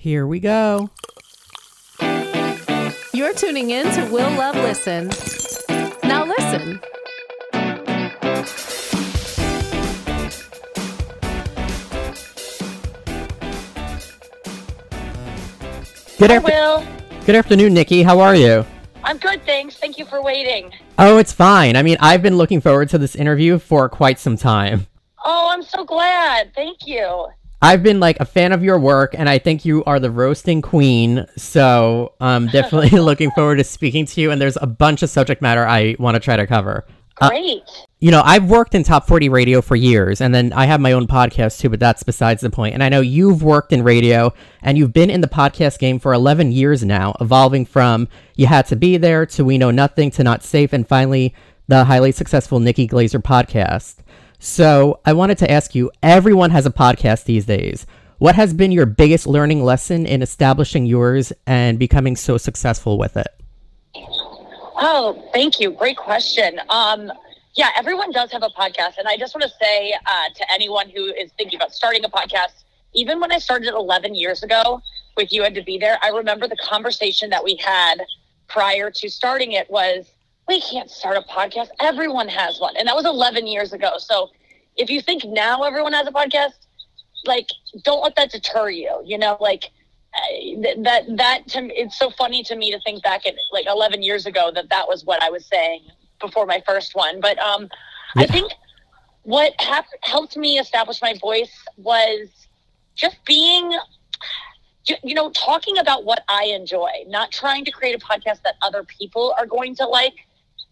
Here we go. You're tuning in to Will Love Listen. Now listen. Good, Hi, after- Will. good afternoon, Nikki. How are you? I'm good, thanks. Thank you for waiting. Oh, it's fine. I mean, I've been looking forward to this interview for quite some time. Oh, I'm so glad. Thank you. I've been like a fan of your work, and I think you are the roasting queen. So I'm definitely looking forward to speaking to you. And there's a bunch of subject matter I want to try to cover. Uh, Great. You know, I've worked in top 40 radio for years, and then I have my own podcast too, but that's besides the point. And I know you've worked in radio, and you've been in the podcast game for 11 years now, evolving from You Had to Be There to We Know Nothing to Not Safe, and finally, the highly successful Nikki Glaser podcast. So I wanted to ask you everyone has a podcast these days. What has been your biggest learning lesson in establishing yours and becoming so successful with it? Oh, thank you. Great question. Um, yeah, everyone does have a podcast, and I just want to say uh, to anyone who is thinking about starting a podcast, even when I started 11 years ago with you had to be there, I remember the conversation that we had prior to starting it was, we can't start a podcast. Everyone has one, and that was 11 years ago. So if you think now everyone has a podcast, like don't let that deter you. You know, like uh, that that to me, it's so funny to me to think back at like 11 years ago that that was what I was saying before my first one. But um, I think what hap- helped me establish my voice was just being, you know, talking about what I enjoy, not trying to create a podcast that other people are going to like,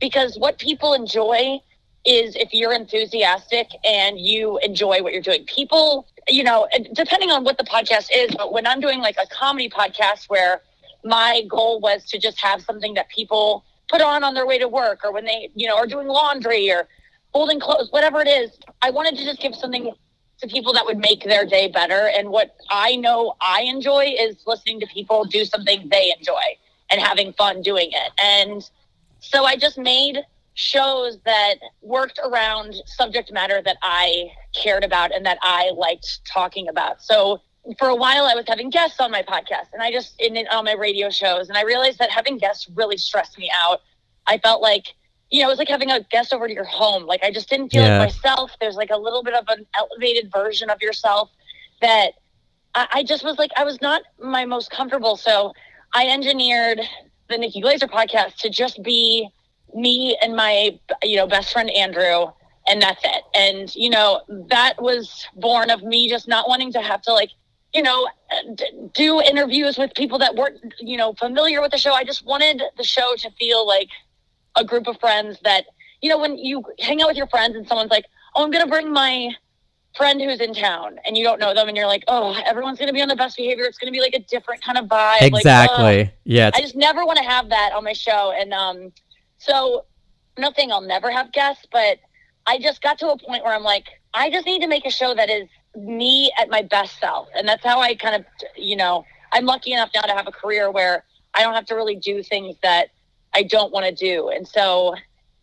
because what people enjoy is if you're enthusiastic and you enjoy what you're doing. People, you know, depending on what the podcast is, but when I'm doing like a comedy podcast where my goal was to just have something that people put on on their way to work or when they, you know, are doing laundry or folding clothes, whatever it is, I wanted to just give something to people that would make their day better. And what I know I enjoy is listening to people do something they enjoy and having fun doing it. And so I just made shows that worked around subject matter that I cared about and that I liked talking about. So for a while I was having guests on my podcast and I just in on my radio shows and I realized that having guests really stressed me out. I felt like you know, it was like having a guest over to your home. Like I just didn't feel Yeah. like myself. There's like a little bit of an elevated version of yourself that I, I just was like I was not my most comfortable. So I engineered the Nikki Glaser podcast to just be me and my you know best friend Andrew and that's it. And you know that was born of me just not wanting to have to like you know d- do interviews with people that weren't you know familiar with the show. I just wanted the show to feel like a group of friends that you know when you hang out with your friends and someone's like, "Oh, I'm going to bring my friend who's in town," and you don't know them, and you're like, "Oh, everyone's going to be on the best behavior. It's going to be like a different kind of vibe." Like. Exactly. yeah. I just never want to have that on my show. And um, so, nothing, I'll never have guests, but I just got to a point where I'm like, I just need to make a show that is me at my best self. And that's how I kind of, you know, I'm lucky enough now to have a career where I don't have to really do things that I don't want to do. And so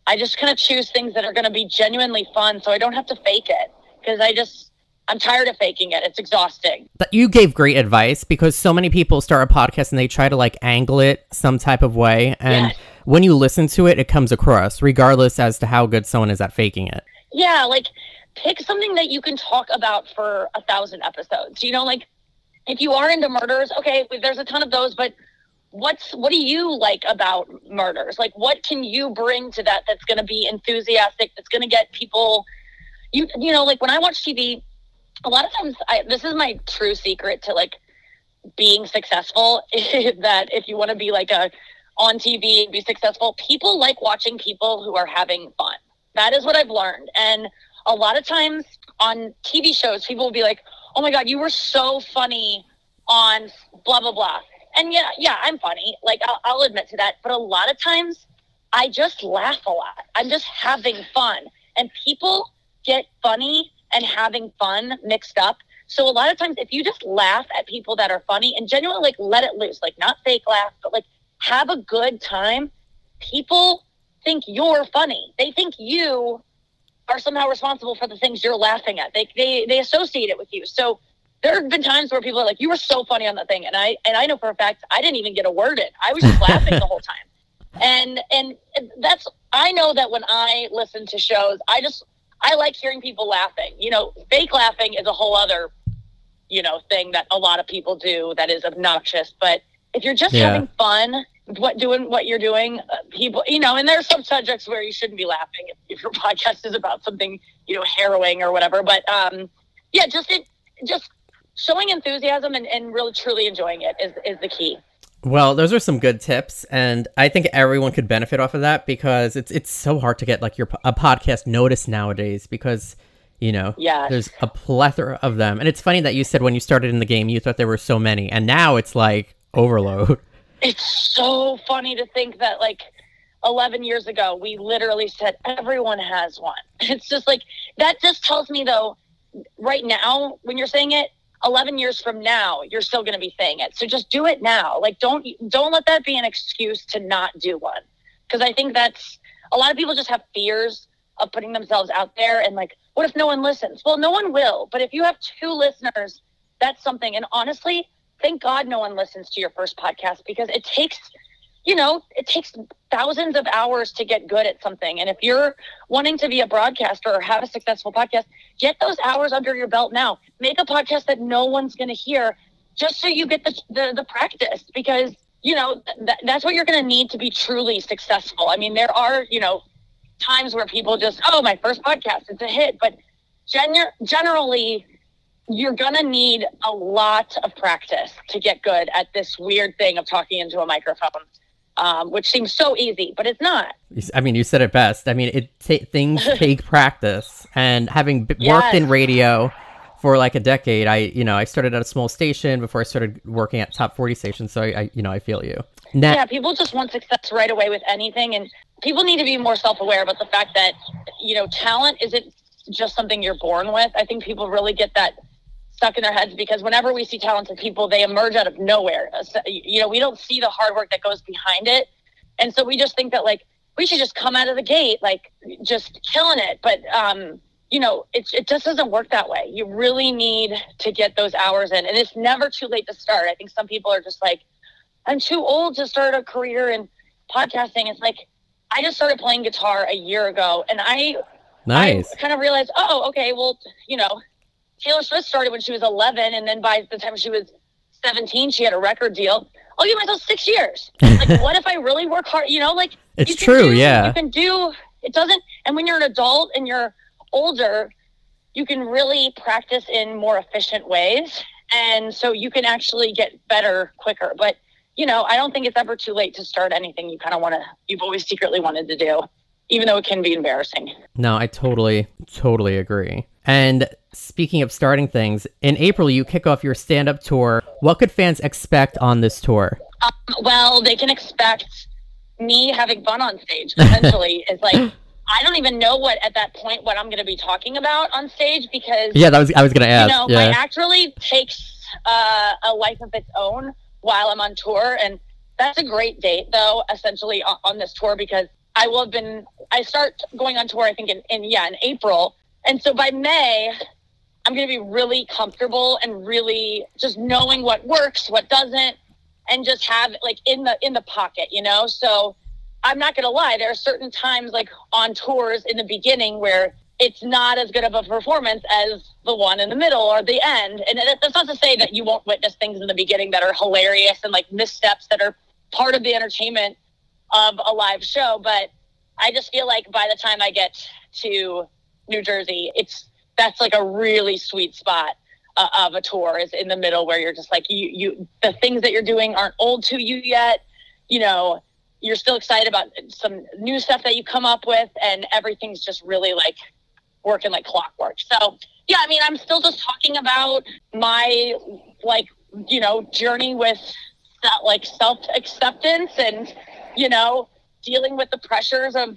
I just kind of choose things that are going to be genuinely fun so I don't have to fake it because I just, I'm tired of faking it. It's exhausting. But you gave great advice because so many people start a podcast and they try to like angle it some type of way and Yes. when you listen to it it comes across regardless as to how good someone is at faking it Yeah, like pick something that you can talk about for a thousand episodes. You know, like if you are into murders, okay, there's a ton of those, but what's what do you like about murders? Like what can you bring to that that's going to be enthusiastic, that's going to get people you you know, like when I watch TV, a lot of times I this is my true secret to like being successful that if you want to be like a on TV and be successful, people like watching people who are having fun. That is what I've learned. And a lot of times on TV shows, people will be like, oh my God, you were so funny on blah, blah, blah. And yeah, yeah, I'm funny. Like, I'll, I'll admit to that. But a lot of times, I just laugh a lot. I'm just having fun. And people get funny and having fun mixed up. So a lot of times, if you just laugh at people that are funny and genuinely like let it loose, like not fake laugh, but like have a good time, people think you're funny. They think you are somehow responsible for the things you're laughing at. They they they associate it with you. So there have been times where people are like, "You were so funny on that thing," and I and I know for a fact I didn't even get a word in. I was just laughing the whole time, and and that's I know that when I listen to shows, I just I like hearing people laughing. You know, fake laughing is a whole other you know thing that a lot of people do that is obnoxious, but if you're just Yeah. having fun what doing what you're doing uh, people you know and there's some subjects where you shouldn't be laughing if, if your podcast is about something you know harrowing or whatever but um yeah just it just showing enthusiasm and, and really truly enjoying it is is the key Well, those are some good tips, and I think everyone could benefit off of that because it's it's so hard to get like your a podcast noticed nowadays because you know yeah. there's a plethora of them, and it's funny that you said when you started in the game you thought there were so many, and now it's like overload. it's so funny to think that like 11 years ago we literally said everyone has one. It's just like that just tells me though right now when you're saying it 11 years from now you're still going to be saying it. So just do it now. Like don't don't let that be an excuse to not do one. Because i think that's a lot of people just have fears of putting themselves out there and like what if no one listens? Well no one will but if you have two listeners that's something. And honestly thank God no one listens to your first podcast because it takes, you know, it takes thousands of hours to get good at something. And if you're wanting to be a broadcaster or have a successful podcast, get those hours under your belt now. Make a podcast that no one's going to hear just so you get the, the, the practice because, you know, th- that's what you're going to need to be truly successful. I mean, there are, you know, times where people just, oh, my first podcast, it's a hit. But gen- generally, you're gonna need a lot of practice to get good at this weird thing of talking into a microphone, um, which seems so easy, but it's not. I mean, you said it best. I mean, it ta- things take practice, and having b- worked in radio for like a decade, I you know I started at a small station before I started working at top forty stations, so I, I you know I feel you. Now, Yeah, people just want success right away with anything, and people need to be more self-aware about the fact that you know talent isn't just something you're born with. I think people really get that stuck in their heads because whenever we see talented people, they emerge out of nowhere. Uh, You know, we don't see the hard work that goes behind it, and so we just think that like we should just come out of the gate like just killing it. But um, you know, it it just doesn't work that way. You really need to get those hours in, and it's never too late to start. I think some people are just like, I'm too old to start a career in podcasting. It's like I just started playing guitar a year ago, and I nice. I kind of realized, oh, okay, well, you know, Taylor Swift started when she was 11, and then by the time she was 17, she had a record deal. I'll give myself six years. Like, what if I really work hard? You know, like It's true, do- yeah. You can do. It doesn't. And when you're an adult and you're older, you can really practice in more efficient ways, and so you can actually get better quicker. But you know, I don't think it's ever too late to start anything you kind of want to. You've always secretly wanted to do, even though it can be embarrassing. No, I totally, totally agree. And speaking of starting things, in April you kick off your stand-up tour. What could fans expect on this tour? well, they can expect me having fun on stage. Essentially, it's like I don't even know what at that point what I'm going to be talking about on stage because Yeah, that was I was gonna you ask. know my yeah. act really takes uh, a life of its own while I'm on tour, and that's a great date though. Essentially on, on this tour because I will have been I start going on tour I think in, in yeah in April, and so by May. I'm going to be really comfortable and really just knowing what works, what doesn't, and just have it like in the in the pocket, you know. So I'm not gonna lie, there are certain times like on tours in the beginning where it's not as good of a performance as the one in the middle or the end. And that's not to say that you won't witness things in the beginning that are hilarious and like missteps that are part of the entertainment of a live show. But I just feel like by the time I get to New Jersey, it's that's like a really sweet spot uh, of a tour is in the middle where you're just like you you the things that you're doing aren't old to you yet. You know you're still excited about some new stuff that you come up with and everything's just really like working like clockwork. So yeah i mean i'm still just talking about my like you know journey with that like self acceptance and you know dealing with the pressures of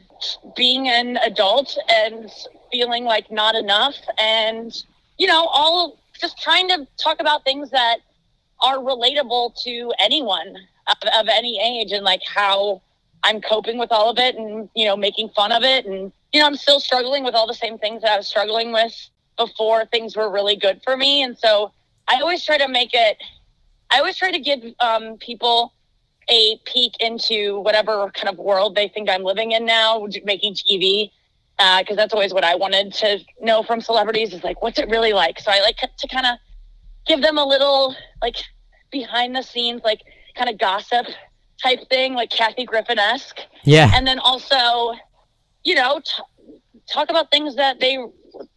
being an adult and feeling like not enough and you know all just trying to talk about things that are relatable to anyone of, of any age and like how i'm coping with all of it and you know making fun of it and you know i'm still struggling with all the same things that i was struggling with before things were really good for me and so I always try to make it. I always try to give um, people a peek into whatever kind of world they think I'm living in now, making TV, because uh, that's always what I wanted to know from celebrities is like, what's it really like? So I like to kind of give them a little like behind the scenes, like kind of gossip type thing, like Kathy Griffin esque. Yeah. And then also, you know, t- talk about things that they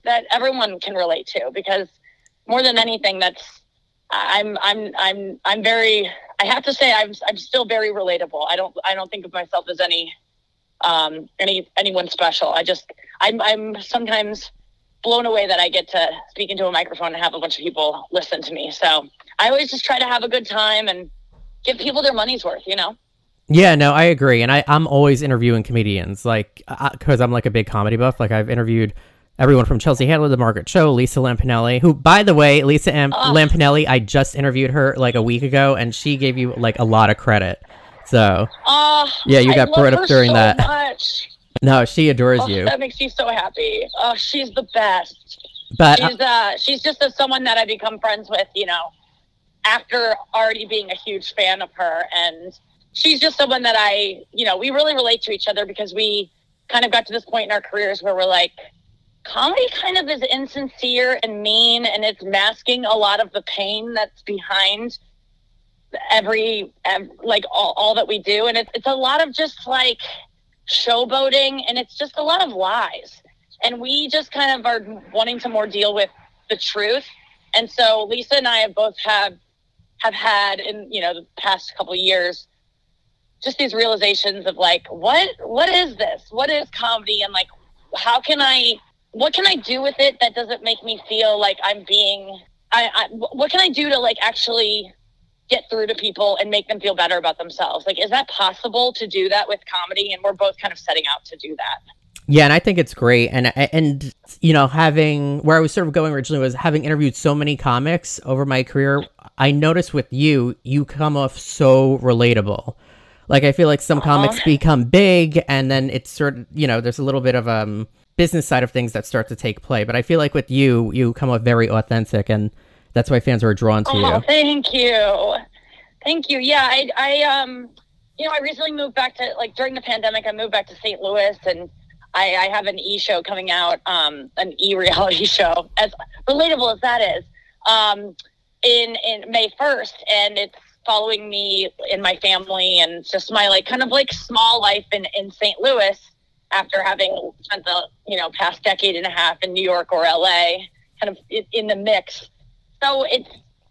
that everyone can relate to because more than anything, that's I'm I'm I'm I'm very I have to say I'm I'm still very relatable. I don't I don't think of myself as any um any anyone special. I just I'm I'm sometimes blown away that I get to speak into a microphone and have a bunch of people listen to me. So I always just try to have a good time and give people their money's worth, you know? Yeah, no, I agree. And I, I'm always interviewing comedians, like, because I'm like a big comedy buff. Like, I've interviewed everyone from Chelsea Handler, The Margaret Cho, Lisa Lampanelli, who, by the way, Lisa oh. Lampanelli, I just interviewed her like a week ago, and she gave you like a lot of credit. So, uh, yeah, you got brought up during so that. Much. No, she adores oh, you. That makes me so happy. Oh, she's the best. But she's uh, she's just a, someone that I become friends with, you know, after already being a huge fan of her, and she's just someone that I, you know, we really relate to each other because we kind of got to this point in our careers where we're like, comedy kind of is insincere and mean, and it's masking a lot of the pain that's behind every, every like all, all that we do, and it's it's a lot of just like showboating, and it's just a lot of lies, and we just kind of are wanting to more deal with the truth, and so Lisa and I have both have have had in you know the past couple years just these realizations of like what what is this? What is comedy? And like how can i what can i do with it that doesn't make me feel like i'm being I, I what can i do to like actually get through to people and make them feel better about themselves like is that possible to do that with comedy and we're both kind of setting out to do that yeah, and I think it's great, and and you know, having where I was sort of going originally was having interviewed so many comics over my career. I noticed with you, you come off so relatable. Like I feel like some comics become big, and then it's sort of you know, there's a little bit of um business side of things that start to take play. But I feel like with you, you come off very authentic, and that's why fans are drawn to oh, you. Thank you, thank you. Yeah, I I um, you know, I recently moved back to like during the pandemic, I moved back to St. Louis and I, I have an e show coming out, um, an e reality show, as relatable as that is, um, in in May first, and it's following me and my family and just my like kind of like small life in in St. Louis after having spent the you know past decade and a half in New York or LA, kind of in, in the mix. So it's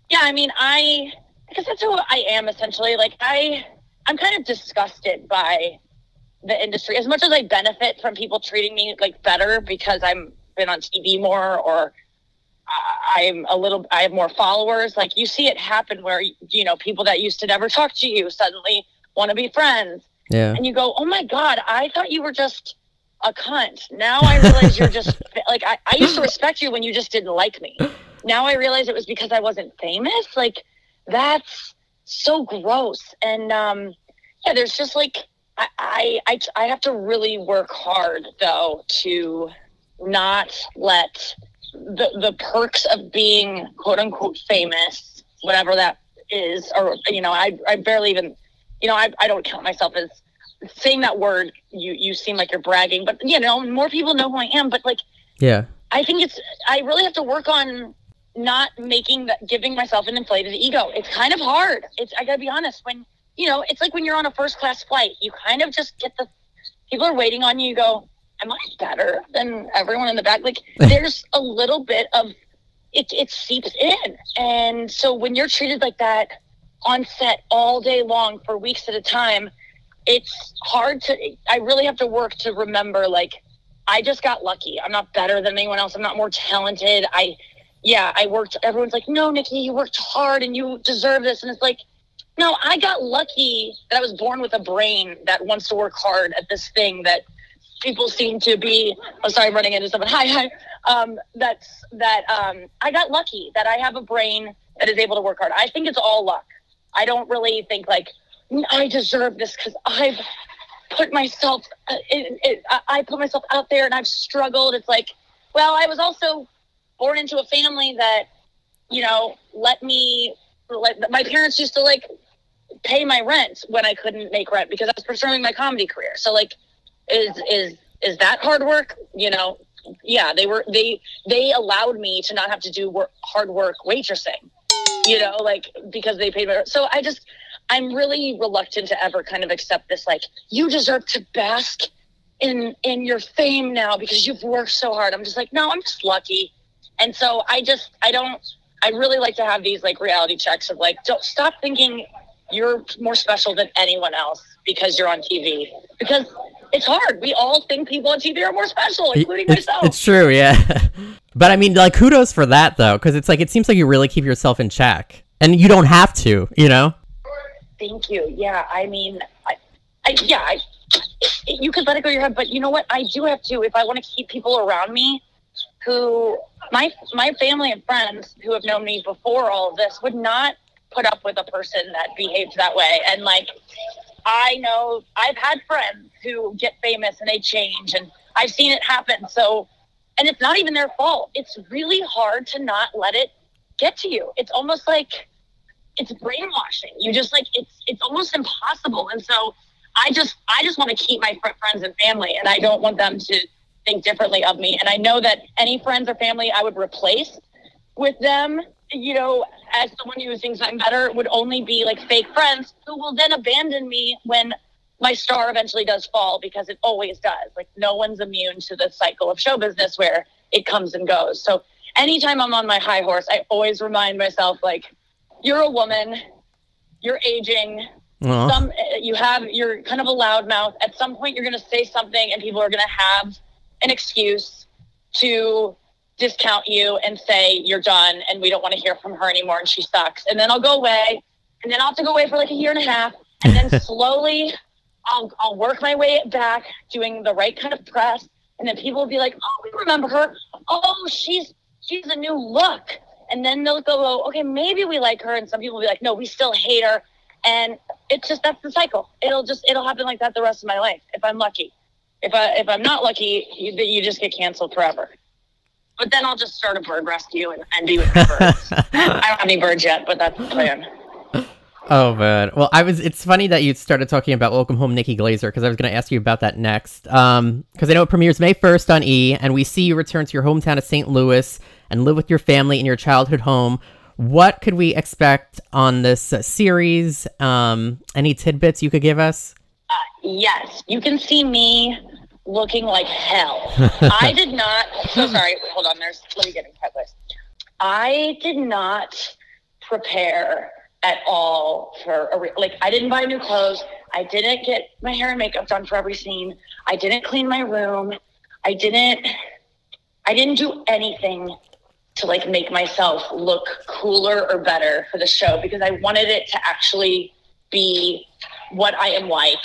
yeah, I mean I because that's who I am essentially. Like I I'm kind of disgusted by the industry. As much as I benefit from people treating me like better because I'm been on TV more or I'm a little I have more followers like you see it happen where you know people that used to never talk to you suddenly want to be friends. Yeah. And you go oh my god I thought you were just a cunt. Now I realize you're just like I, I used to respect you when you just didn't like me now I realize it was because I wasn't famous like that's so gross and um yeah there's just like I, I, I have to really work hard though to not let the the perks of being quote unquote famous, whatever that is, or you know, I I barely even, you know, I I don't count myself as saying that word. You you seem like you're bragging, but you know, more people know who I am. But like, yeah, I think it's I really have to work on not making that giving myself an inflated ego. It's kind of hard. It's I gotta be honest when you know, it's like when you're on a first class flight, you kind of just get the people are waiting on you. You go, Am I better than everyone in the back? Like, there's a little bit of it, it seeps in. And so when you're treated like that on set all day long for weeks at a time, it's hard to, I really have to work to remember, like, I just got lucky. I'm not better than anyone else. I'm not more talented. I, yeah, I worked. Everyone's like, no, Nikki, you worked hard and you deserve this. And it's like, no, I got lucky that I was born with a brain that wants to work hard at this thing that people seem to be. Oh, sorry, I'm running into someone. Hi, hi. Um, that's that. Um, I got lucky that I have a brain that is able to work hard. I think it's all luck. I don't really think like I deserve this because I've put myself. Uh, in, in, I put myself out there and I've struggled. It's like, well, I was also born into a family that you know, let me. Let, my parents used to like pay my rent when I couldn't make rent because I was pursuing my comedy career. So like, is is is that hard work? You know, yeah, they were they they allowed me to not have to do work, hard work waitressing. You know, like because they paid my. So I just I'm really reluctant to ever kind of accept this. Like you deserve to bask in in your fame now because you've worked so hard. I'm just like, no, I'm just lucky. And so I just I don't I really like to have these like reality checks of like don't stop thinking you're more special than anyone else because you're on TV. Because it's hard. We all think people on TV are more special, including it's, myself. It's true, yeah. but I mean, like, kudos for that though, because it's like it seems like you really keep yourself in check, and you don't have to, you know. Thank you. Yeah, I mean, I, I yeah, I, you could let it go your head, but you know what? I do have to if I want to keep people around me who my my family and friends who have known me before all this would not put up with a person that behaves that way and like I know I've had friends who get famous and they change and I've seen it happen. So, and it's not even their fault. It's really hard to not let it get to you. It's almost like it's brainwashing. You just like, it's, it's almost impossible. And so I just, I just want to keep my friends and family and I don't want them to think differently of me. And I know that any friends or family I would replace with them you know, as someone who thinks I'm better, would only be like fake friends who will then abandon me when my star eventually does fall because it always does. Like no one's immune to the cycle of show business where it comes and goes. So anytime I'm on my high horse, I always remind myself like, you're a woman, you're aging. Aww. Some eh, you have you're kind of a loudmouth. At some point, you're going to say something, and people are going to have an excuse to discount you and say you're done and we don't want to hear from her anymore and she sucks. And then I'll go away and then I'll have to go away for like a year and a half. And then slowly I'll, I'll work my way back doing the right kind of press. And then people will be like, oh, we remember her. Oh, she's, she's a new look. And then they'll go, oh, okay, maybe we like her. And some people will be like, no, we still hate her. And it's just, that's the cycle. It'll just, it'll happen like that the rest of my life if I'm lucky. If I, if I'm not lucky, you, you just get canceled forever. But then I'll just start a bird rescue and, and be with the birds. I don't have any birds yet, but that's the plan. Oh man. Well, I was. It's funny that you started talking about Welcome Home, Nikki Glaser, because I was going to ask you about that next. Um, because I know it premieres May first on E, and we see you return to your hometown of St. Louis and live with your family in your childhood home. What could we expect on this uh, series? Um, any tidbits you could give us? Uh, yes, you can see me looking like hell. I did not. So sorry. Hold on. There's. Let me get in cut. I did not prepare at all for a re- like. I didn't buy new clothes. I didn't get my hair and makeup done for every scene. I didn't clean my room. I didn't. I didn't do anything to like make myself look cooler or better for the show because I wanted it to actually be what I am like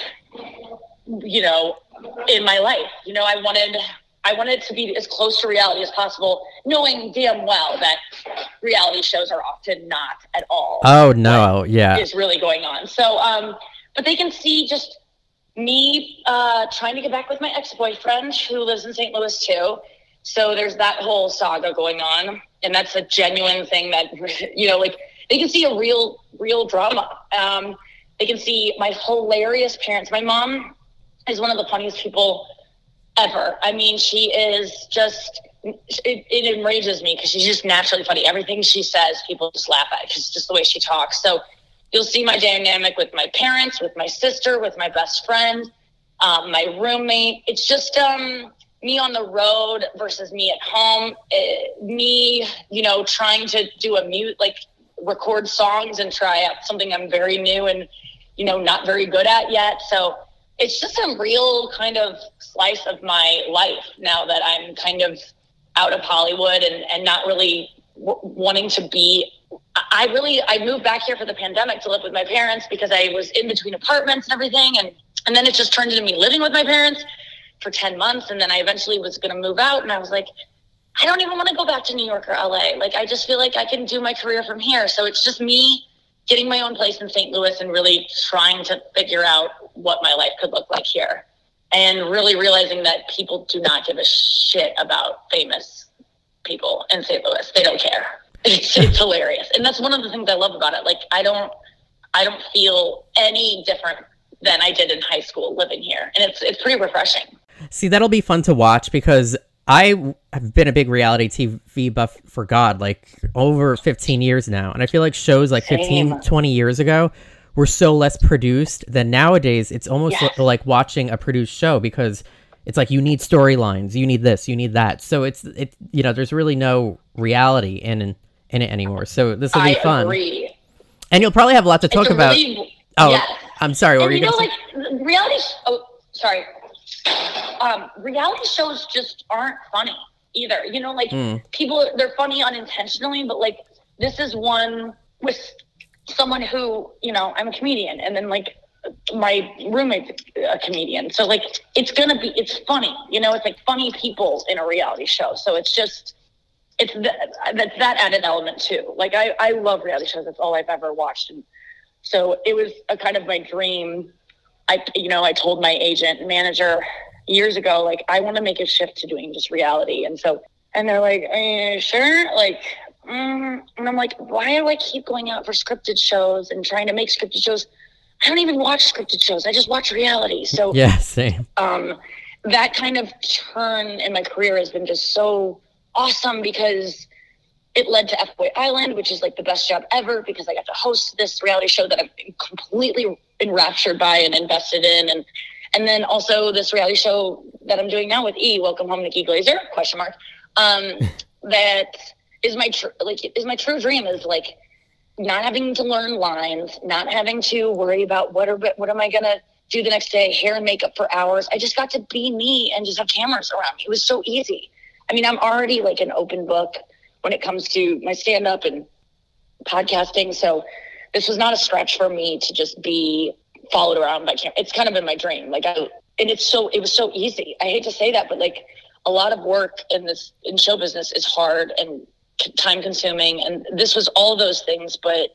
you know, in my life. You know, I wanted I wanted to be as close to reality as possible, knowing damn well that reality shows are often not at all. Oh no, yeah, is really going on. So, um, but they can see just me uh, trying to get back with my ex boyfriend who lives in St. Louis too. So there's that whole saga going on, and that's a genuine thing that you know, like they can see a real, real drama. Um, they can see my hilarious parents. My mom is one of the funniest people ever. I mean, she is just it, it enrages me because she's just naturally funny. Everything she says, people just laugh at. It's just the way she talks. So you'll see my dynamic with my parents, with my sister, with my best friend, um, my roommate. It's just um, me on the road versus me at home. It, me, you know, trying to do a mute like record songs and try out something I'm very new and you know not very good at yet. So it's just a real kind of slice of my life now that I'm kind of out of Hollywood and, and not really w- wanting to be. I really I moved back here for the pandemic to live with my parents because I was in between apartments and everything, and and then it just turned into me living with my parents for ten months, and then I eventually was going to move out, and I was like. I don't even want to go back to New York or LA. Like, I just feel like I can do my career from here. So it's just me getting my own place in St. Louis and really trying to figure out what my life could look like here. And really realizing that people do not give a shit about famous people in St. Louis. They don't care. It's, it's hilarious, and that's one of the things I love about it. Like I don't, I don't feel any different than I did in high school living here, and it's it's pretty refreshing. See, that'll be fun to watch because I have been a big reality TV buff for God, like over 15 years now. And I feel like shows like 15, Same. 20 years ago were so less produced than nowadays. It's almost Yes. like watching a produced show because it's like you need storylines, you need this, you need that. So it's, it, you know, there's really no reality in, in it anymore. So this will be I fun. agree. And you'll probably have a lot to talk about. really- oh, yes. I'm sorry. What were you you know, like reality. Sh- oh, sorry. Um, reality shows just aren't funny either. You know, like Mm. people, they're funny unintentionally, but like this is one with someone who, you know, I'm a comedian, and then like my roommate's a comedian, so like it's gonna be, it's funny. You know, it's like funny people in a reality show. So it's just. It's that, that's that added element too. Like I, I love reality shows. That's all I've ever watched, and so it was a kind of my dream. I, you know, I told my agent and manager years ago, like, I want to make a shift to doing just reality. And so, and they're like, sure? Like, mm. and I'm like, why do I keep going out for scripted shows and trying to make scripted shows? I don't even watch scripted shows. I just watch reality. So, Yeah, same. um, that kind of turn in my career has been just so awesome because it led to F Boy Island, which is like the best job ever because I got to host this reality show that I'm completely enraptured by and invested in, and and then also this reality show that I'm doing now with E, Welcome Home, Nikki Glaser? Question mark. Um, that is my tr- like is my true dream is like not having to learn lines, not having to worry about what are what am I gonna do the next day, hair and makeup for hours. I just got to be me and just have cameras around me. It was so easy. I mean, I'm already like an open book when it comes to my stand up and podcasting. So this was not a stretch for me to just be followed around by camera. It's kind of been my dream. Like I, and it's so, it was so easy. I hate to say that, but like a lot of work in this, in show business is hard and time consuming. And this was all those things, but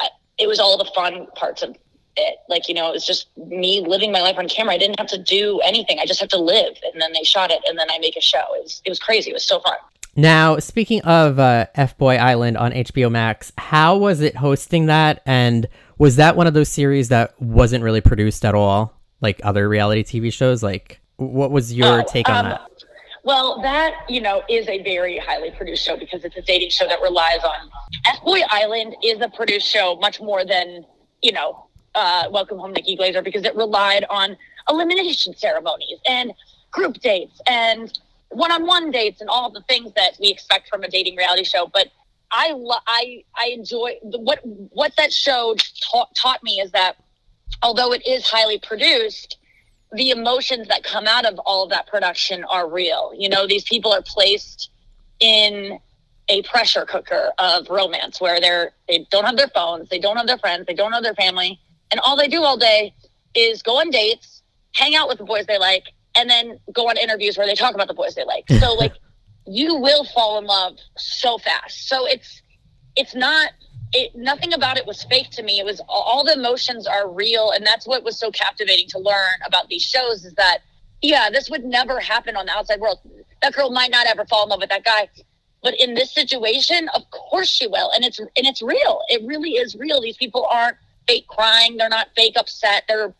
I, it was all the fun parts of it. Like, you know, it was just me living my life on camera. I didn't have to do anything. I just have to live. And then they shot it and then I make a show. It was, it was crazy. It was so fun. Now, speaking of uh, F Boy Island on HBO Max, how was it hosting that? And was that one of those series that wasn't really produced at all, like other reality TV shows? Like, what was your Oh, take on um, that? Well, that, you know, is a very highly produced show because it's a dating show that relies on F Boy Island is a produced show much more than, you know, uh, Welcome Home Nikki Glaser because it relied on elimination ceremonies and group dates and one-on-one dates and all the things that we expect from a dating reality show. But I, lo- I, I enjoy what what that show taught taught me is that although it is highly produced, the emotions that come out of all of that production are real. You know, these people are placed in a pressure cooker of romance where they're they don't have their phones, they don't have their friends, they don't have their family, and all they do all day is go on dates, hang out with the boys they like, and then go on interviews where they talk about the boys they like. So like you will fall in love so fast. So it's it's not it nothing about it was fake to me. It was all the emotions are real and that's what was so captivating to learn about these shows is that yeah, this would never happen on the outside world. That girl might not ever fall in love with that guy. But in this situation, of course she will. And it's and it's real. It really is real. These people aren't fake crying, they're not fake upset. They're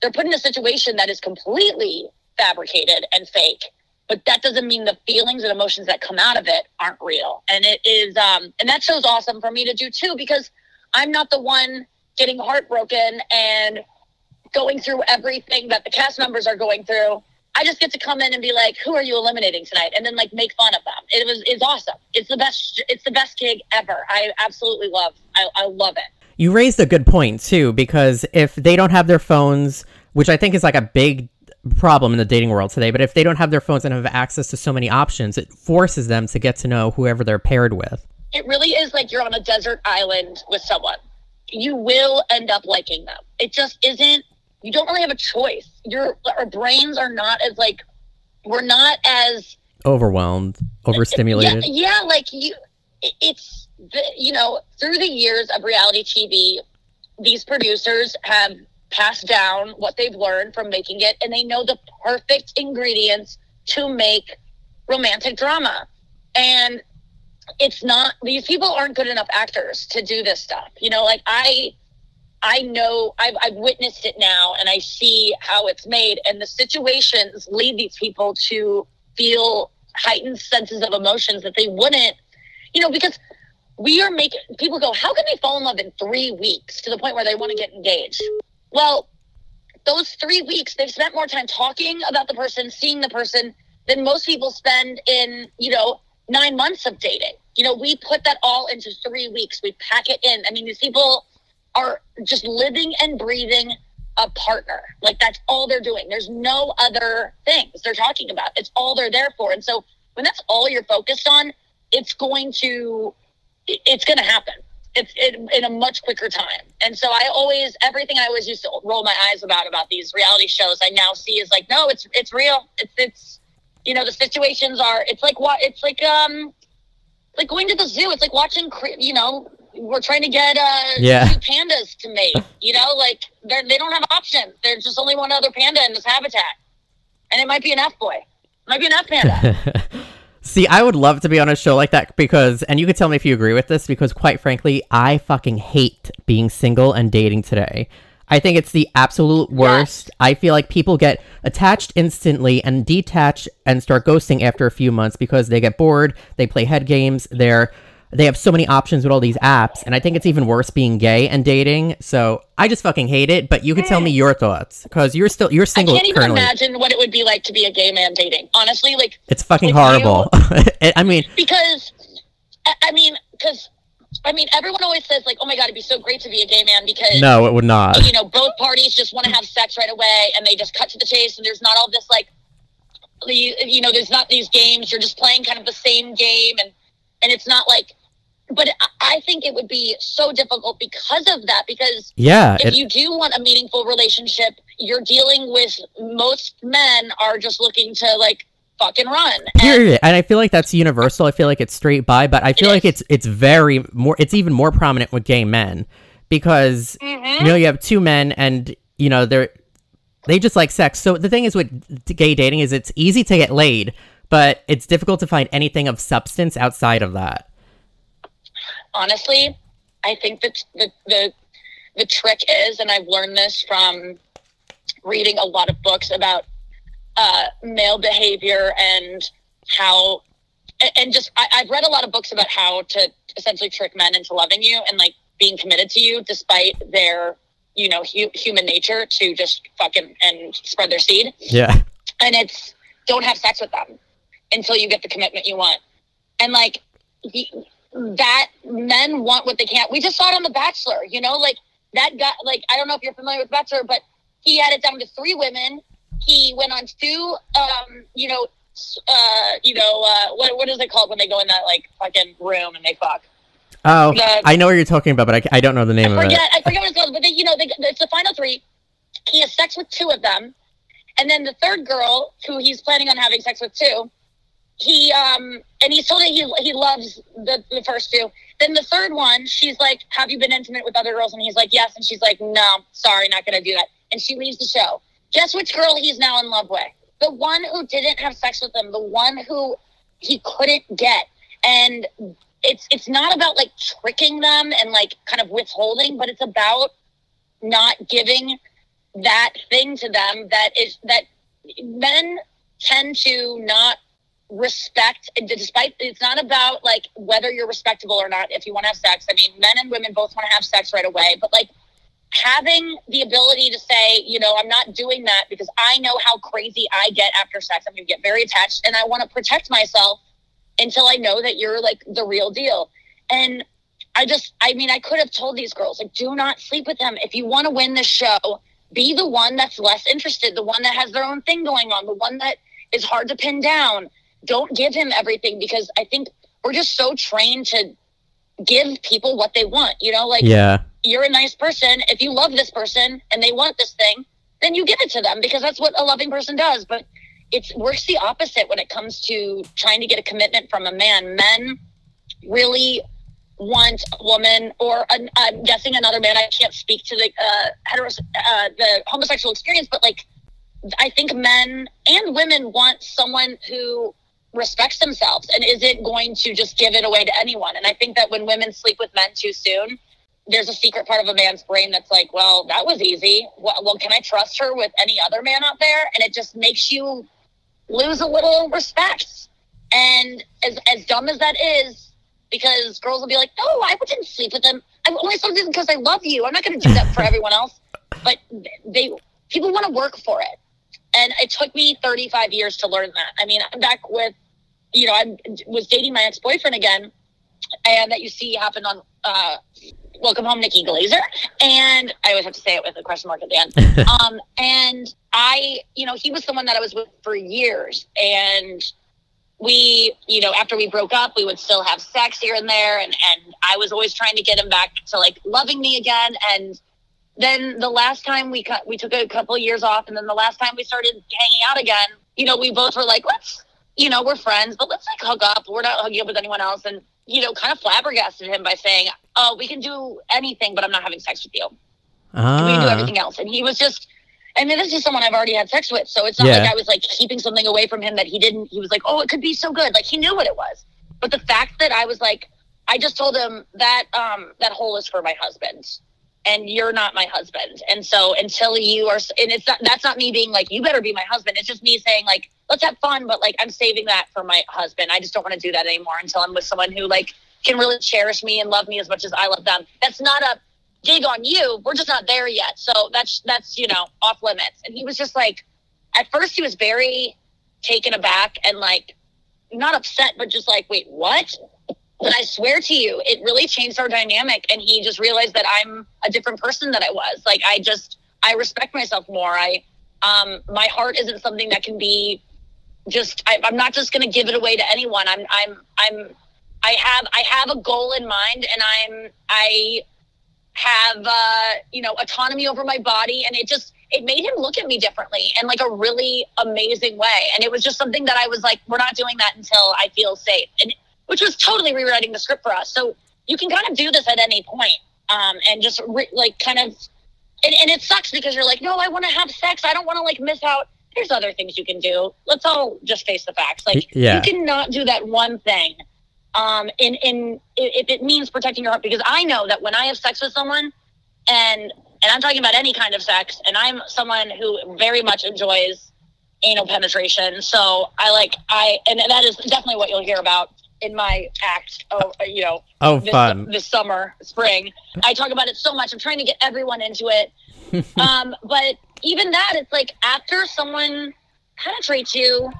they're put in a situation that is completely fabricated and fake but that doesn't mean the feelings and emotions that come out of it aren't real. And it is um and that show's awesome for me to do too because i'm not the one getting heartbroken and going through everything that the cast members are going through. I just get to come in and be like who are you eliminating tonight? and then like make fun of them. It was it's awesome. It's the best it's the best gig ever. I absolutely love i, I love it. You raised a good point too, because if they don't have their phones, which I think is like a big problem in the dating world today, but if they don't have their phones and have access to so many options, it forces them to get to know whoever they're paired with. it really is like you're on a desert island with someone. You will end up liking them. It just isn't. You don't really have a choice. Your our brains are not as like we're not as Overwhelmed, overstimulated. yeah, yeah. Like you, it's the, you know through the years of reality TV, these producers have passed down what they've learned from making it, and they know the perfect ingredients to make romantic drama. And it's not these people aren't good enough actors to do this stuff. You know, like I I know I've, I've witnessed it now and I see how it's made and the situations lead these people to feel heightened senses of emotions that they wouldn't, you know, because we are making people go, how can they fall in love in three weeks to the point where they want to get engaged? Well, those three weeks, they've spent more time talking about the person, seeing the person than most people spend in, you know, nine months of dating. You know, we put that all into three weeks. We pack it in. I mean, these people are just living and breathing a partner. Like that's all they're doing. There's no other things they're talking about. It's all they're there for. And so when that's all you're focused on, it's going to it's going to happen. It's in, in a much quicker time. And so I always everything I always used to roll my eyes about about these reality shows I now see is like no, it's it's real. It's it's you know the situations are it's like what it's like um like going to the zoo. It's like watching you know we're trying to get uh Yeah. two pandas to mate. You know, like they they don't have options. There's just only one other panda in this habitat, and it might be an F boy, might be an F panda. See, I would love to be on a show like that because, and you could tell me if you agree with this, because quite frankly, I fucking hate being single and dating today. I think it's the absolute worst. I feel like people get attached instantly and detach and start ghosting after a few months because they get bored, they play head games, they're they have so many options with all these apps, and I think it's even worse being gay and dating. So I just fucking hate it. But you could tell me your thoughts because you're still you're single. I can't even currently. imagine what it would be like to be a gay man dating. Honestly, like It's fucking horrible. I mean, because I- mean, because I mean, everyone always says like, "Oh my god, it'd be so great to be a gay man," because no, it would not. you know both parties just want to have sex right away, and they just cut to the chase, and there's not all this like, the you know, there's not these games. You're just playing kind of the same game, and and it's not like. But I- think it would be so difficult because of that. Because Yeah, if it, you do want a meaningful relationship, you're dealing with most men are just looking to like fucking run. And- period. And I feel like that's universal. I feel like it's straight by, but I feel It like it's it's very more. It's even more prominent with gay men because Mhm. you know you have two men and you know they're they just like sex. So the thing is with gay dating is it's easy to get laid, but it's difficult to find anything of substance outside of that. Honestly, I think that the, the the trick is, and I've learned this from reading a lot of books about uh, male behavior and how, and- just I, I've read a lot of books about how to essentially trick men into loving you and like being committed to you despite their you know hu- human nature to just fucking and spread their seed. Yeah, and it's don't have sex with them until you get the commitment you want. And like the, that men want what they can't we just saw it on the bachelor you know like that guy like i don't know if you're familiar with bachelor but he had it down to three women he went on two um you know uh you know uh what, what is it called when they go in that like fucking room and they fuck Oh, The- I know what you're talking about, but I, I don't know the name of it. forget I forget what it's called, but they, you know, they, it's the final three. He has sex with two of them, and then the third girl, who he's planning on having sex with too, he um and he's told that he he loves the the first two. Then the third one, she's like, "Have you been intimate with other girls?" And he's like, "Yes," and she's like, "No, sorry, not gonna do that." And she leaves the show. Guess which girl he's now in love with? The one who didn't have sex with him, the one who he couldn't get, and it's it's not about like tricking them and like kind of withholding, but it's about not giving that thing to them that is that men tend to not respect despite it's not about like whether you're respectable or not if you want to have sex i mean men and women both want to have sex right away but like having the ability to say you know i'm not doing that because i know how crazy i get after sex i'm going to get very attached and i want to protect myself until I know that you're like the real deal. And I just, I mean, I could have told these girls, like, do not sleep with them If you want to win the show, be the one that's less interested, the one that has their own thing going on, the one that is hard to pin down. Don't give him everything because I think we're just so trained to give people what they want. You know, like, Yeah, you're a nice person. If you love this person and they want this thing, then you give it to them because that's what a loving person does. But it works the opposite when it comes to trying to get a commitment from a man. Men really want a woman, or an, I'm guessing another man. I can't speak to the uh, heteros, uh, the homosexual experience, but like I think men and women want someone who respects themselves and isn't going to just give it away to anyone. And I think that when women sleep with men too soon, there's a secret part of a man's brain that's like, well, that was easy. Well, well, can I trust her with any other man out there? And it just makes you lose a little respect. And as, as dumb as that is, because girls will be like, no, I wouldn't sleep with them. I only slept with them because I love you. I'm not going to do that for everyone else. But they, people want to work for it. And it took me 35 years to learn that. I mean, I'm back with, you know, I was dating my ex boyfriend again, and that you see happened on uh, Welcome Home, Nikki Glaser. And I always have to say it with a question mark at the end. um, and I, you know, he was someone that I was with for years. And we, you know, after we broke up, we would still have sex here and there. And, and I was always trying to get him back to like loving me again. And then the last time we cut, we took a couple of years off. And then the last time we started hanging out again, you know, we both were like, let's, you know, we're friends, but let's like hook up. We're not hooking up with anyone else. And, you know, kind of flabbergasted him by saying, oh, we can do anything, but I'm not having sex with you. Ah. We can do everything else. And he was just, I mean, this is someone I've already had sex with. So it's not Yeah. like I was like keeping something away from him that he didn't. He was like, oh, it could be so good. Like he knew what it was. But the fact that I was like, I just told him that um, that hole is for my husband. And you're not my husband. And so until you are, and it's not, that's not me being like, you better be my husband. It's just me saying like, let's have fun, but like, I'm saving that for my husband. I just don't want to do that anymore until I'm with someone who like can really cherish me and love me as much as I love them. That's not a dig on you. We're just not there yet. So that's that's you know off limits. And he was just like, at first he was very taken aback and like not upset, but just like, wait, what? I swear to you, it really changed our dynamic. And he just realized that I'm a different person than I was. Like I just I respect myself more. I um my heart isn't something that can be just I, I'm not just gonna give it away to anyone. I'm I'm I'm I have I have a goal in mind and I'm I have uh you know autonomy over my body and it just it made him look at me differently in like a really amazing way and it was just something that I was like we're not doing that until I feel safe and which was totally rewriting the script for us. So you can kind of do this at any point um and just re- like kind of and, and it sucks because you're like no I want to have sex. I don't want to like miss out. There's other things you can do. Let's all just face the facts. Like Yeah. you cannot do that one thing um, in in if it means protecting your heart. Because I know that when I have sex with someone and and I'm talking about any kind of sex and I'm someone who very much enjoys anal penetration. So I like I and that is definitely what you'll hear about in my act oh you know Oh, this, fun. this summer spring I talk about it so much I'm trying to get everyone into it um but even that it's like after someone penetrates you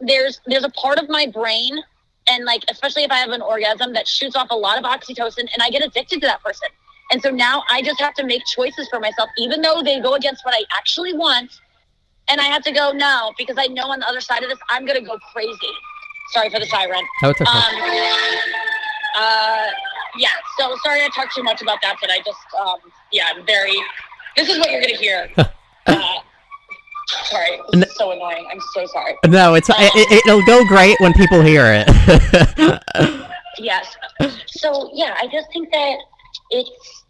there's there's a part of my brain and like especially if I have an orgasm that shoots off a lot of oxytocin and I get addicted to that person. And so now I just have to make choices for myself, even though they go against what I actually want. And I have to go no, because I know on the other side of this I'm gonna go crazy. Sorry for the siren. Oh, it's okay. Um, uh, yeah. So sorry I talked too much about that, but I just um, yeah, I'm very. This is what you're gonna hear. uh, sorry, this is so annoying. I'm so sorry. no, it's it, it, it'll go great when people hear it. Yes. So yeah, I just think that it's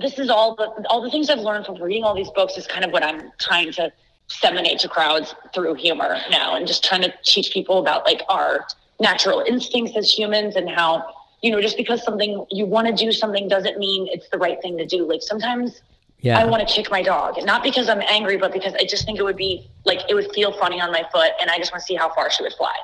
this is all the all the things I've learned from reading all these books is kind of what I'm trying to disseminate to crowds through humor now and just trying to teach people about like our natural instincts as humans and how you know just because something you want to do something doesn't mean it's the right thing to do like sometimes yeah. I want to kick my dog, not because I'm angry, but because I just think it would be like it would feel funny on my foot, and I just want to see how far she would fly.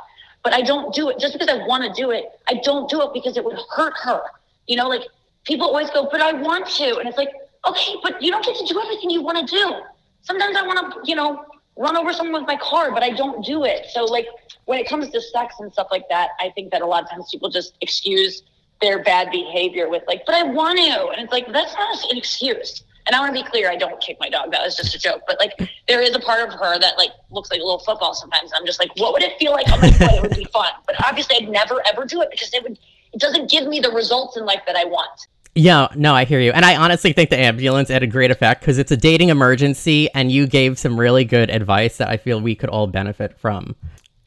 But I don't do it just because I want to do it. I don't do it because it would hurt her. You know, like people always go, "But I want to," and it's like, okay, but you don't get to do everything you want to do. Sometimes I want to, you know, run over someone with my car, but I don't do it. So like when it comes to sex and stuff like that, I think that a lot of times people just excuse their bad behavior with like, but I want to. And it's like, that's not an excuse. And I want to be clear, I don't kick my dog. That was just a joke. But like, there is a part of her that like looks like a little football sometimes. I'm just like, what would it feel like on my foot? It would be fun. But obviously, I'd never ever do it because it would. It doesn't give me the results in life that I want. Yeah, no, I hear you. And I honestly think the ambulance had a great effect because it's a dating emergency and you gave some really good advice that I feel we could all benefit from.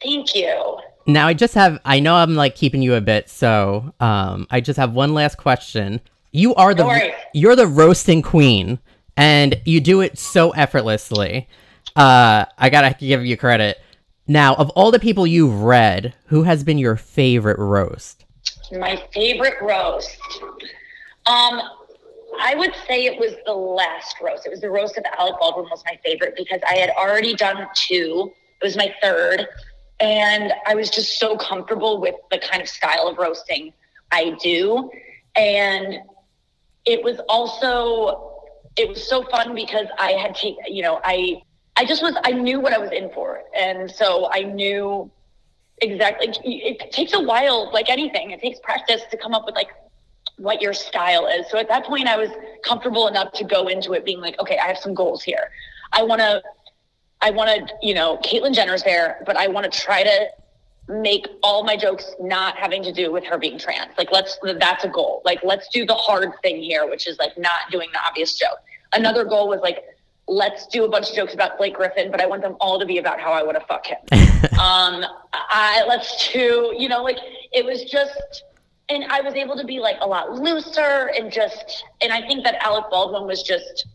Thank you. Now I just have I know I'm like keeping you a bit, so um I just have one last question. You are the you're the roasting queen and you do it so effortlessly. Uh I got to give you credit. Now, of all the people you've read, who has been your favorite roast? My favorite roast. Um, I would say it was the last roast. It was the roast of Alec Baldwin was my favorite because I had already done two. It was my third. And I was just so comfortable with the kind of style of roasting I do. And it was also it was so fun because I had to, you know, I I just was I knew what I was in for. And so I knew exactly it takes a while, like anything. It takes practice to come up with like what your style is. So at that point, I was comfortable enough to go into it being like, okay, I have some goals here. I want to, I want to, you know, Caitlyn Jenner's there, but I want to try to make all my jokes not having to do with her being trans. Like, let's, that's a goal. Like, let's do the hard thing here, which is like not doing the obvious joke. Another goal was like, let's do a bunch of jokes about Blake Griffin, but I want them all to be about how I would have fucked him. um, I, let's do, you know, like, it was just, and I was able to be like a lot looser and just and I think that Alec Baldwin was just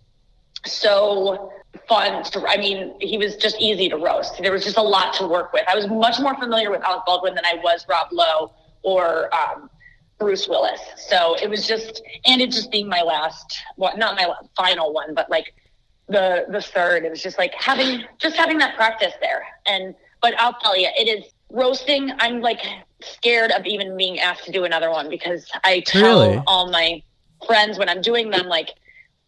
so fun to I mean he was just easy to roast. There was just a lot to work with. I was much more familiar with Alec Baldwin than I was Rob Lowe or um, Bruce Willis. So it was just and it just being my last well not my final one but like the the third it was just like having just having that practice there and but I'll tell you it is roasting i'm like scared of even being asked to do another one because i tell Really? all my friends when i'm doing them like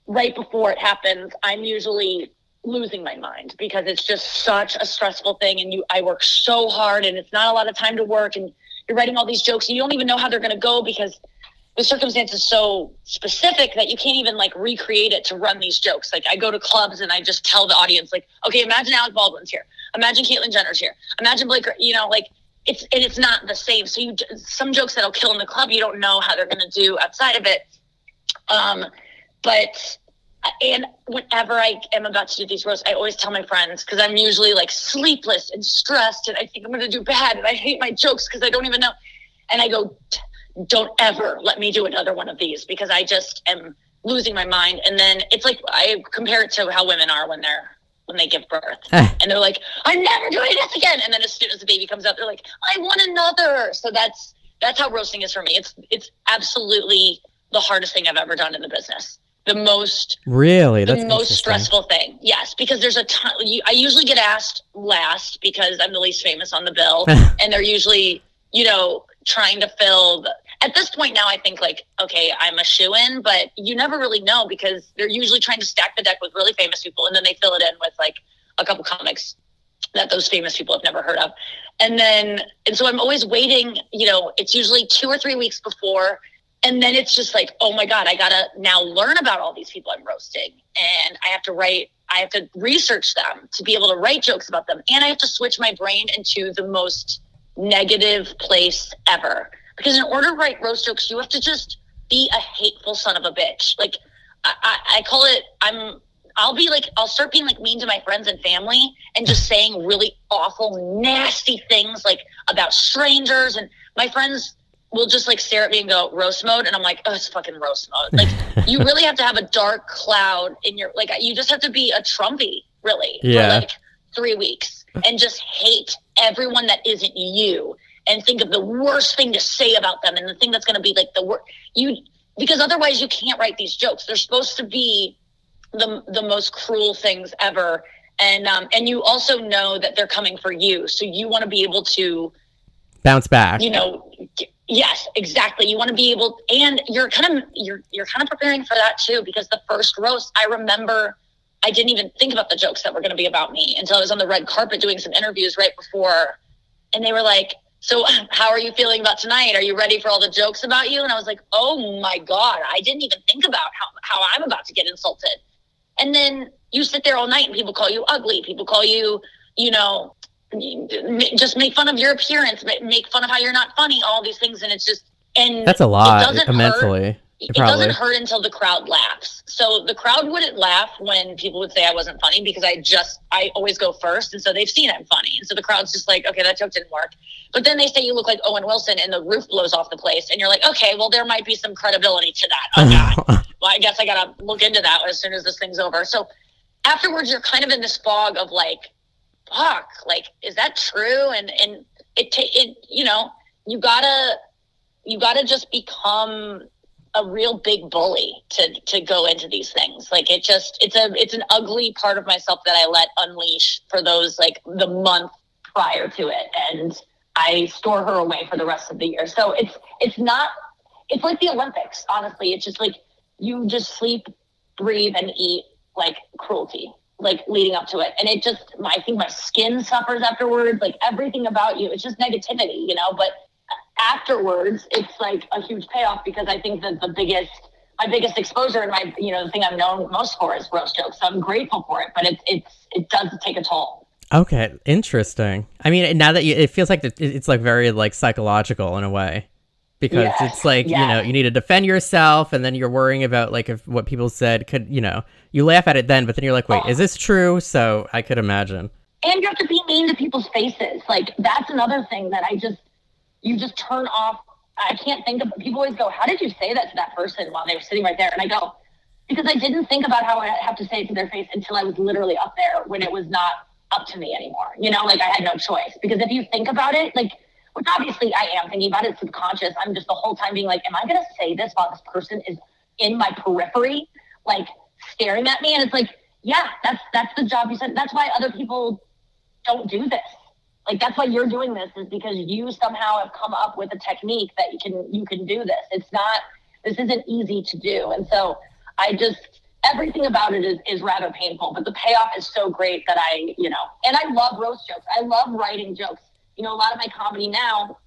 right before it happens i'm usually losing my mind because it's just such a stressful thing and you i work so hard and it's not a lot of time to work and you're writing all these jokes and you don't even know how they're going to go because the circumstance is so specific that you can't even like recreate it to run these jokes. Like I go to clubs and I just tell the audience, like, okay, imagine Alec Baldwin's here, imagine Caitlyn Jenner's here, imagine Blake, you know, like it's and it's not the same. So you some jokes that'll kill in the club, you don't know how they're going to do outside of it. Um, but and whenever I am about to do these roasts, I always tell my friends because I'm usually like sleepless and stressed, and I think I'm going to do bad, and I hate my jokes because I don't even know. And I go, don't ever let me do another one of these because I just am losing my mind. And then it's like I compare it to how women are when they're when they give birth, eh. and they're like, I'm never doing this again. And then as soon as the baby comes out, they're like, I want another. So that's that's how roasting is for me. It's it's absolutely the hardest thing I've ever done in the business. The most Really? the That's most stressful thing. Yes, because there's a ton. You, I usually get asked last because I'm the least famous on the bill, and they're usually, you know, trying to fill. The, at this point now, I think like, okay, I'm a shoe in, but you never really know because they're usually trying to stack the deck with really famous people, and then they fill it in with like a couple comics that those famous people have never heard of. And then, and so I'm always waiting, you know, it's usually two or three weeks before. And then it's just like, oh my God, I got to now learn about all these people I'm roasting. And I have to write, I have to research them to be able to write jokes about them. And I have to switch my brain into the most negative place ever. Because in order to write roast jokes, you have to just be a hateful son of a bitch. Like, I, I, I call it, I'm, I'll be like, I'll start being like mean to my friends and family and just saying really awful, nasty things like about strangers. And my friends will just like stare at me and go roast mode. And I'm like, oh, it's fucking roast mode. Like, you really have to have a dark cloud in your, like, you just have to be a Trumpy, really, Yeah. for like three weeks and just hate everyone that isn't you and think of the worst thing to say about them and the thing that's going to be like the worst. You, because otherwise you can't write these jokes. They're supposed to be the the most cruel things ever and um and you also know that they're coming for you so you want to be able to Bounce back. you know g- yes exactly you want to be able and you're kind of you're you're kind of preparing for that too because the first roast i remember i didn't even think about the jokes that were going to be about me until i was on the red carpet doing some interviews right before and they were like so how are you feeling about tonight? Are you ready for all the jokes about you? And i was like oh my god i didn't even think about how, how i'm about to get insulted. And then you sit there all night and people call you ugly. People call you you know just make fun of your appearance ma- make fun of how you're not funny all these things. And it's just and That's a it lot doesn't hurt. mentally. It Probably. doesn't hurt until the crowd laughs. So the crowd wouldn't laugh when people would say I wasn't funny because I just I always go first, and so they've seen I'm funny, and so the crowd's just like, okay, that joke didn't work. But then they say you look like Owen Wilson, and the roof blows off the place, and you're like, okay, well there might be some credibility to that. Oh God, well I guess I gotta look into that as soon as this thing's over. So afterwards, you're kind of in this fog of like fuck, like, is that true? And, and it, ta- it, you know, you gotta, you gotta just become a real big bully to, to go into these things. Like it just, it's a, it's an ugly part of myself that I let unleash for those, like the month prior to it. And I store her away for the rest of the year. So it's, it's not, it's like the Olympics, honestly. It's just like, you just sleep, breathe, and eat like cruelty, like leading up to it. And it just, I think my skin suffers afterwards, like everything about you. It's just negativity, you know? But afterwards, it's like a huge payoff because I think that the biggest, my biggest exposure and my, you know, the thing I'm known most for is roast jokes. So I'm grateful for it, but it's, it's, it does take a toll. Okay, interesting. I mean, now that you, it feels like it's like very like psychological in a way because Yes, it's like you know you need to defend yourself and then you're worrying about like if what people said could you know you laugh at it then but then you're like wait Oh. is this true so i could imagine and you have to be mean to people's faces. Like that's another thing that I just you just turn off. I can't think of people always go, How did you say that to that person while they were sitting right there? And I go, Because I didn't think about how I have to say it to their face until I was literally up there when it was not up to me anymore. You know, like I had no choice. Because if you think about it, like which obviously I am thinking about it subconscious. I'm just the whole time being like, Am I gonna say this while this person is in my periphery, like staring at me? And it's like, yeah, that's that's the job you said. That's why other people don't do this. Like that's why you're doing this is because you somehow have come up with a technique that you can you can do this. It's not this isn't easy to do. And so I just everything about it is is rather painful, but the payoff is so great that I, you know, and I love roast jokes. I love writing jokes. You know, a lot of my comedy now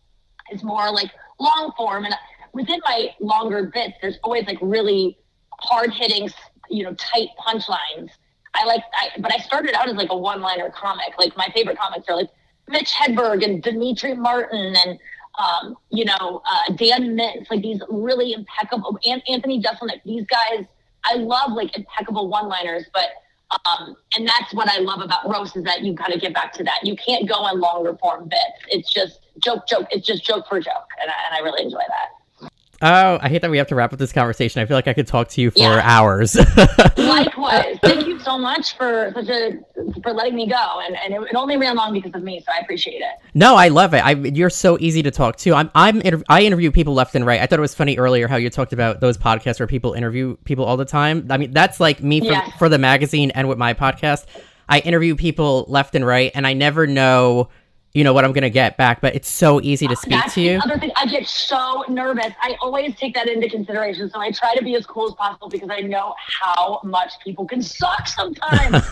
is more like long form and within my longer bits there's always like really hard hitting, you know, tight punchlines. I like, I, but I started out as like a one liner comic. Like my favorite comics are like Mitch Hedberg and Demetri Martin and, um, you know, uh, Dan Mintz, like these really impeccable, and Anthony Jeselnik, these guys, I love like impeccable one liners, but, um, and that's what I love about roast is that you got to get back to that. You can't go on longer form bits. It's just joke, joke. It's just joke for joke. And I, and I really enjoy that. Oh i hate that we have to wrap up this conversation i feel like i could talk to you for Yeah. hours Likewise. Thank you so much for such a for letting me go. And, and it, it only ran long because of me, so I appreciate it. No, I love it. I, you're so easy to talk to. I'm, I'm, inter- I interview people left and right. I thought it was funny earlier how you talked about those podcasts where people interview people all the time. I mean, that's like me for, Yes. for the magazine and with my podcast. I interview people left and right, and I never know, you know, what I'm gonna get back. But it's so easy to speak That's to the you. other thing. I get so nervous. I always take that into consideration. So I try to be as cool as possible because I know how much people can suck sometimes.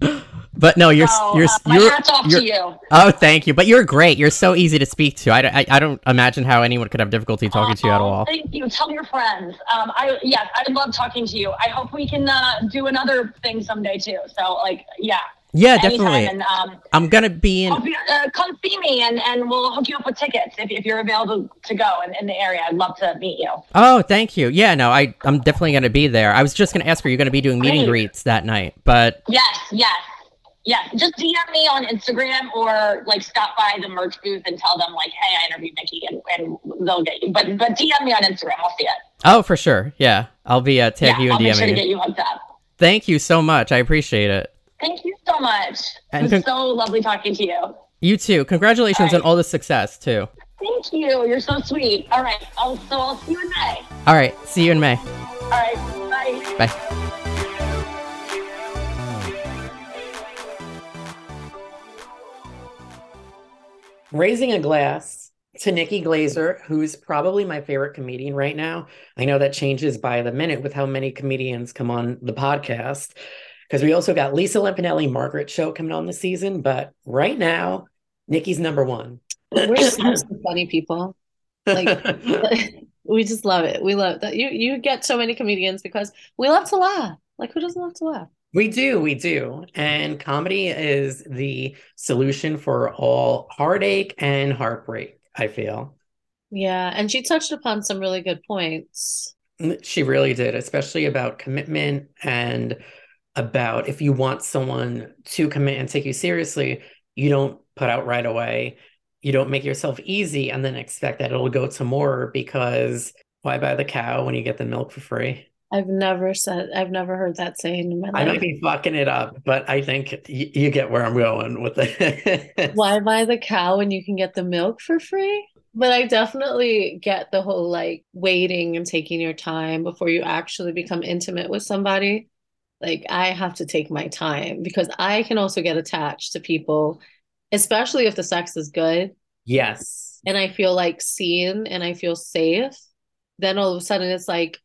But no, you're so you're uh, you're, hats off you're to you. oh, thank you. But you're great. You're so easy to speak to. I, I, I don't imagine how anyone could have difficulty talking to you at all. Thank you. Tell your friends. Um, I yes, I love talking to you. I hope we can uh, do another thing someday too. So like, yeah, Yeah, anytime. definitely. And um, I'm gonna be in. Uh, come see me and, and we'll hook you up with tickets if, if you're available to go in, in the area. I'd love to meet you. Oh, thank you. Yeah, no, I I'm definitely gonna be there. I was just gonna ask, are you gonna be doing meet and Great. greets that night? But Yes, yes, yes. Just DM me on Instagram or like stop by the merch booth and tell them like, hey, I interviewed Nikki and, and they'll get you. But but DM me on Instagram. I'll see it. oh, for sure. Yeah, I'll be uh, tag yeah, you I'll and make sure to get you. you hooked up. Thank you so much. I appreciate it. Thank you so much. And it was con- so lovely talking to you. You too. Congratulations All on all the success too. Thank you. You're so sweet. All right. I'll, so I'll see you in May. All right. See you in May. All right. Bye. Bye. Raising a glass to Nikki Glaser, who's probably my favorite comedian right now. I know that changes by the minute with how many comedians come on the podcast. Because we also got Lisa Lampanelli, Margaret Cho coming on this season. But right now, Nikki's number one. We're just funny people. Like we just love it. We love that you you get so many comedians because we love to laugh. Like who doesn't love to laugh? We do, we do. And comedy is the solution for all heartache and heartbreak, I feel. Yeah, and she touched upon some really good points. She really did, especially about commitment and about if you want someone to commit and take you seriously, you don't put out right away. You don't make yourself easy and then expect that it'll go to more because why buy the cow when you get the milk for free? I've never said, I've never heard that saying in my life. I might be fucking it up, but I think y- you get where I'm going with it. Why buy the cow when you can get the milk for free? But I definitely get the whole like waiting and taking your time before you actually become intimate with somebody. Like I have to take my time because I can also get attached to people, especially if the sex is good Yes. and I feel like seen and I feel safe. Then all of a sudden it's like,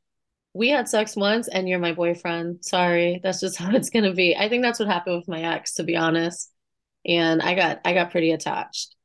we had sex once and you're my boyfriend. Sorry, that's just how it's gonna be. I think that's what happened with my ex, to be honest. And I got I got pretty attached.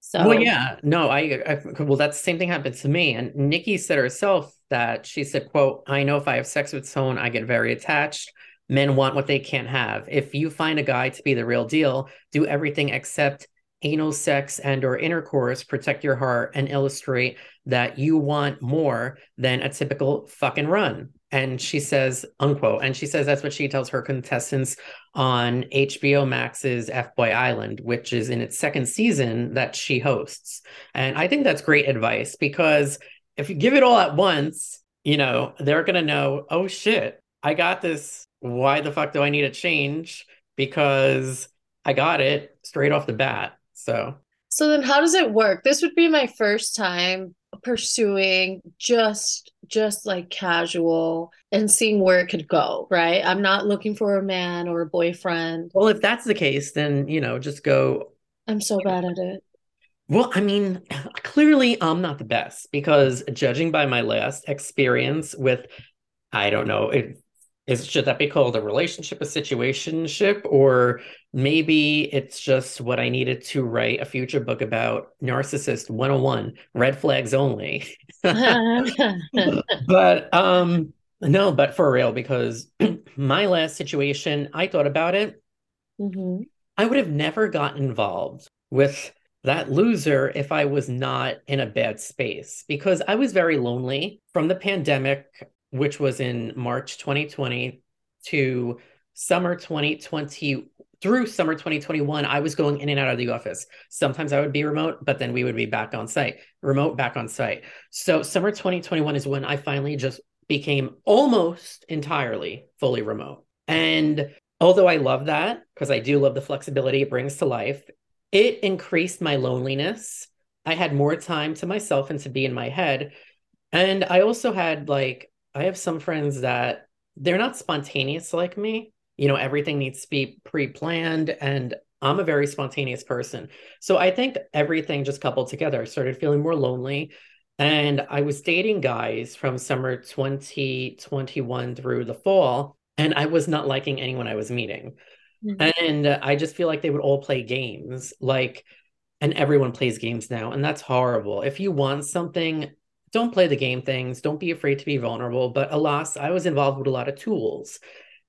So Well, yeah, no, I, I well, that's the same thing happened to me. And Nikki said herself that she said, "quote I know if I have sex with someone, I get very attached. Men want what they can't have. If you find a guy to be the real deal, do everything except anal sex and or intercourse. Protect your heart and illustrate that you want more than a typical fucking run." And she says, unquote. And she says that's what she tells her contestants on HBO Max's FBOY Island, which is in its second season that she hosts. And I think that's great advice because if you give it all at once, you know, they're going to know, oh shit, I got this. Why the fuck do I need a change? Because I got it straight off the bat. So, So then how does it work? This would be my first time pursuing just just like casual and seeing where it could go, right? I'm not looking for a man or a boyfriend. well, if that's the case, then, you know, just go I'm so bad at it. Well, I mean, clearly I'm not the best because judging by my last experience with, I don't know, it, is should that be called a relationship, a situationship, or maybe it's just what I needed to write a future book about narcissist 101, red flags only. but um no, but for real, because my last situation, I thought about it. hmm I would have never gotten involved with that loser if I was not in a bad space because I was very lonely from the pandemic, which was in March 2020 to summer 2020 through summer 2021. I was going in and out of the office. Sometimes I would be remote, but then we would be back on site, remote back on site. So summer 2021 is when I finally just became almost entirely fully remote. And although I love that because I do love the flexibility it brings to life, it increased my loneliness. I had more time to myself and to be in my head. And I also had like, I have some friends that they're not spontaneous like me. You know, everything needs to be pre planned. And I'm a very spontaneous person. So I think everything just coupled together. I started feeling more lonely. And I was dating guys from summer 2021 through the fall. And I was not liking anyone I was meeting. Mhm. And I just feel like they would all play games, like, and everyone plays games now, and that's horrible. If you want something, don't play the game things. Don't be afraid to be vulnerable. But alas, I was involved with a lot of tools.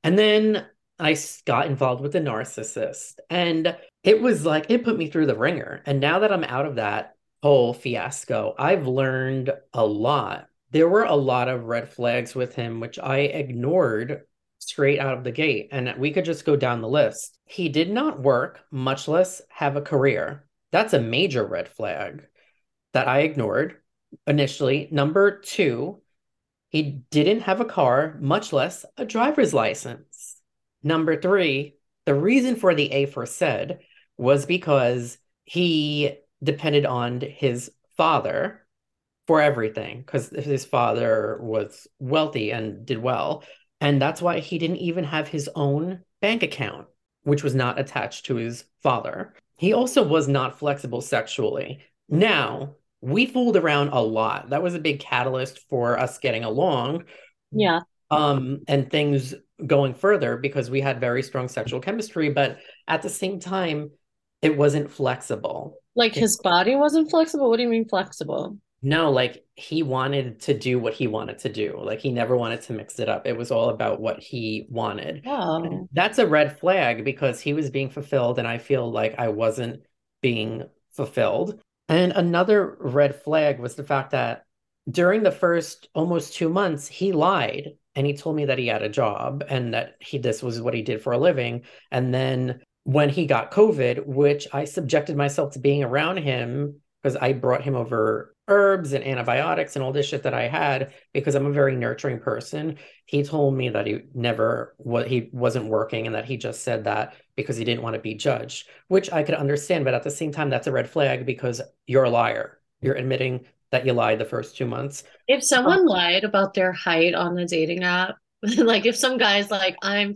And then I got involved with a narcissist, and it was like it put me through the ringer. And now that I'm out of that whole fiasco, I've learned a lot. There were a lot of red flags with him, which I ignored straight out of the gate. And we could just go down the list. He did not work, much less have a career. That's a major red flag that I ignored initially. Number two, he didn't have a car, much less a driver's license. Number three, the reason for the A for said was because he depended on his father for everything because his father was wealthy and did well. And that's why he didn't even have his own bank account, which was not attached to his father. He also was not flexible sexually. Now, we fooled around a lot. That was a big catalyst for us getting along Yeah. um, and things going further because we had very strong sexual chemistry. But at the same time, it wasn't flexible. Like his body wasn't flexible. What do you mean flexible? No, like he wanted to do what he wanted to do. Like he never wanted to mix it up. It was all about what he wanted. Oh. That's a red flag because he was being fulfilled and I feel like I wasn't being fulfilled. And another red flag was the fact that during the first almost two months, he lied and he told me that he had a job and that he this was what he did for a living. And then when he got COVID, which I subjected myself to being around him because I brought him over herbs and antibiotics and all this shit that I had because I'm a very nurturing person. He told me that he never what he wasn't working and that he just said that because he didn't want to be judged, which I could understand, but at the same time that's a red flag because you're a liar. You're admitting that you lied the first 2 months. If someone um, lied about their height on the dating app, like if some guy's like, I'm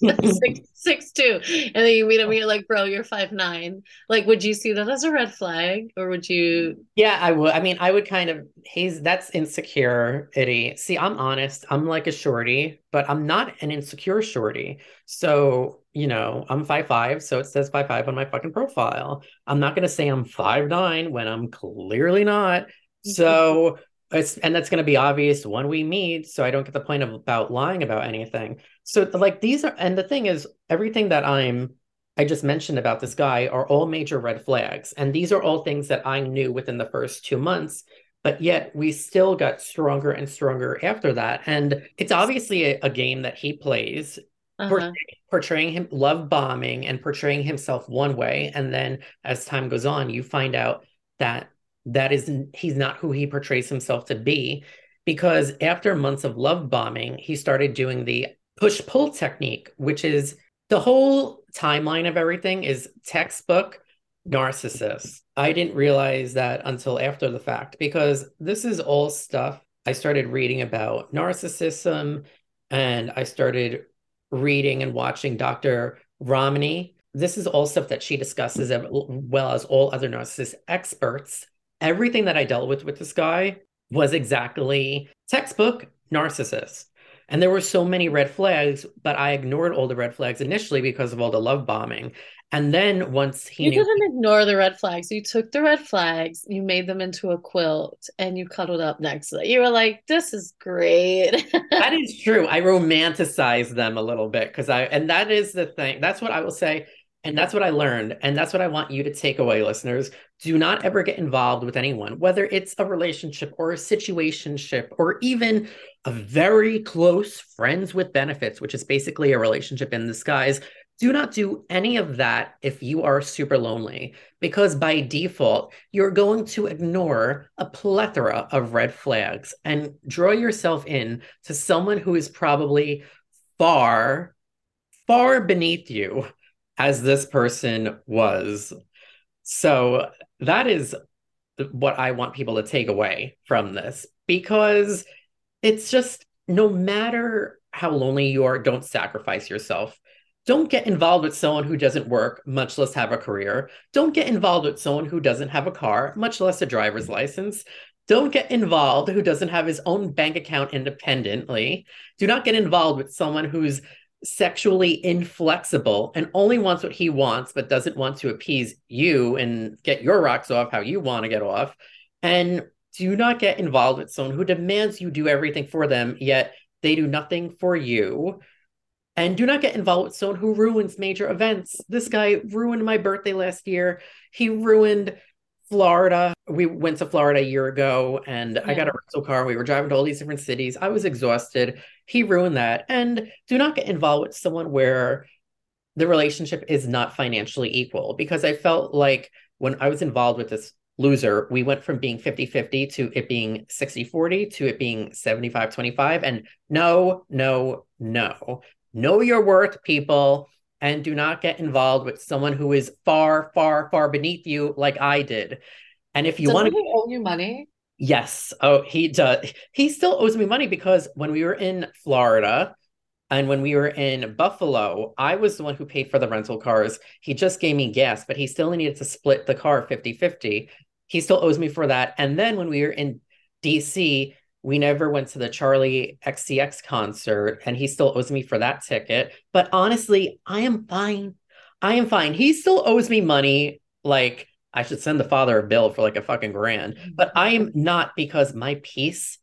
six, six two, and then you meet him, you're like, bro, you're five nine. Like, would you see that as a red flag, or would you? Yeah, I would. I mean, I would kind of. He's that's insecurity. See, I'm honest. I'm like a shorty, but I'm not an insecure shorty. So you know, I'm five five, so it says five five on my fucking profile. I'm not gonna say I'm five nine when I'm clearly not. So it's and that's going to be obvious when we meet so i don't get the point of about lying about anything so like these are and the thing is everything that i'm i just mentioned about this guy are all major red flags and these are all things that i knew within the first two months but yet we still got stronger and stronger after that and it's obviously a, a game that he plays uh-huh. portraying, portraying him love bombing and portraying himself one way and then as time goes on you find out that that is he's not who he portrays himself to be because after months of love bombing he started doing the push pull technique which is the whole timeline of everything is textbook narcissist. I didn't realize that until after the fact because this is all stuff i started reading about narcissism and i started reading and watching dr Ramani. This is all stuff that she discusses as well as all other narcissist experts everything that I dealt with with this guy was exactly textbook narcissist. And there were so many red flags, but I ignored all the red flags initially because of all the love bombing. And then once he You knew- didn't ignore the red flags. You took the red flags, you made them into a quilt, and you cuddled up next to it. You were like, this is great. that is true. I romanticize them a little bit because I and that is the thing. That's what I will say. And that's what I learned. And that's what I want you to take away, listeners. Do not ever get involved with anyone, whether it's a relationship or a situationship or even a very close friends with benefits, which is basically a relationship in disguise. Do not do any of that if you are super lonely, because by default, you're going to ignore a plethora of red flags and draw yourself in to someone who is probably far, far beneath you as this person was. So that is what I want people to take away from this because it's just no matter how lonely you are, don't sacrifice yourself. Don't get involved with someone who doesn't work, much less have a career. Don't get involved with someone who doesn't have a car, much less a driver's license. Don't get involved who doesn't have his own bank account independently. Do not get involved with someone who's sexually inflexible and only wants what he wants, but doesn't want to appease you and get your rocks off how you want to get off. And do not get involved with someone who demands you do everything for them, yet they do nothing for you. And do not get involved with someone who ruins major events. This guy ruined my birthday last year. He ruined Florida. We went to Florida a year ago and yeah. I got a rental car. We were driving to all these different cities. I was exhausted. He ruined that. And do not get involved with someone where the relationship is not financially equal because I felt like when I was involved with this loser, we went from being 50 50 to it being 60 40 to it being 75 25. And no, no, no. Know your worth, people and do not get involved with someone who is far, far, far beneath you, like I did. And if you want to owe you money, yes. Oh, he does. He still owes me money because when we were in Florida and when we were in Buffalo, I was the one who paid for the rental cars. He just gave me gas, but he still needed to split the car 50 50. He still owes me for that. And then when we were in DC, we never went to the Charli XCX concert, and he still owes me for that ticket. But honestly, I am fine. I am fine. He still owes me money. Like, I should send the father a bill for like a fucking grand. Mm-hmm. But I am not because my peace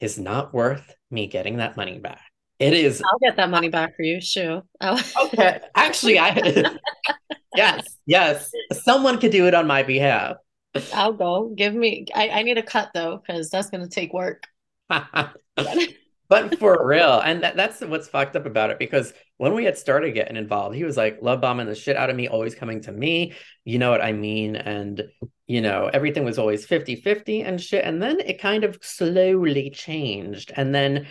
is not worth me getting that money back. It is. I'll get that money back for you. Sure. okay. Actually, I. yes. Yes. Someone could do it on my behalf. I'll go. Give me. I, I need a cut though, because that's gonna take work. but for real, and that, that's what's fucked up about it. Because when we had started getting involved, he was like love bombing the shit out of me, always coming to me. You know what I mean? And you know, everything was always 50 50 and shit. And then it kind of slowly changed. And then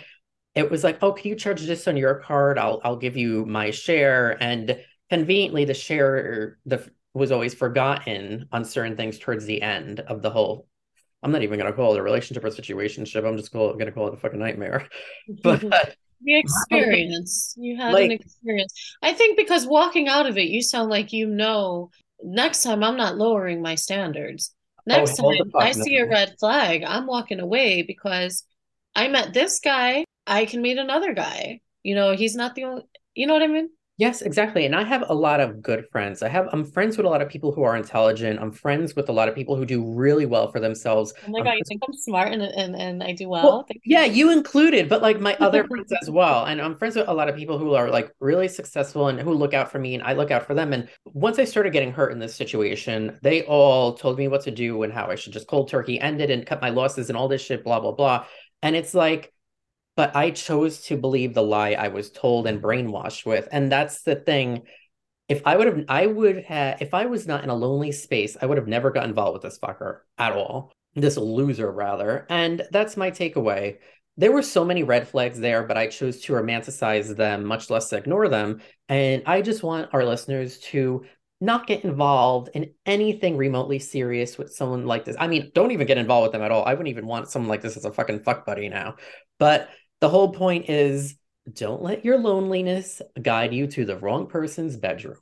it was like, oh, can you charge this on your card? I'll I'll give you my share. And conveniently, the share the was always forgotten on certain things towards the end of the whole. I'm not even gonna call it a relationship or situationship. I'm just call, gonna call it a fucking nightmare. But the experience you had like, an experience. I think because walking out of it, you sound like you know. Next time, I'm not lowering my standards. Oh, next oh, time I see a red flag, I'm walking away because I met this guy I can meet another guy. You know, he's not the only, you know what I mean? Yes, exactly. And I have a lot of good friends. I have I'm friends with a lot of people who are intelligent. I'm friends with a lot of people who do really well for themselves. Oh my god, you think I'm smart and and, and I do well? well yeah, you included, but like my other friends as well. And I'm friends with a lot of people who are like really successful and who look out for me and I look out for them. And once I started getting hurt in this situation, they all told me what to do and how I should just cold turkey end it and cut my losses and all this shit, blah, blah, blah. And it's like but I chose to believe the lie I was told and brainwashed with. And that's the thing. If I would have, I would have, if I was not in a lonely space, I would have never got involved with this fucker at all. This loser, rather. And that's my takeaway. There were so many red flags there, but I chose to romanticize them, much less ignore them. And I just want our listeners to not get involved in anything remotely serious with someone like this. I mean, don't even get involved with them at all. I wouldn't even want someone like this as a fucking fuck buddy now. But the whole point is don't let your loneliness guide you to the wrong person's bedroom.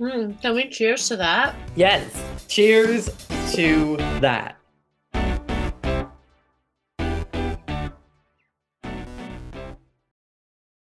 Mm, can we cheers to that? Yes. Cheers to that.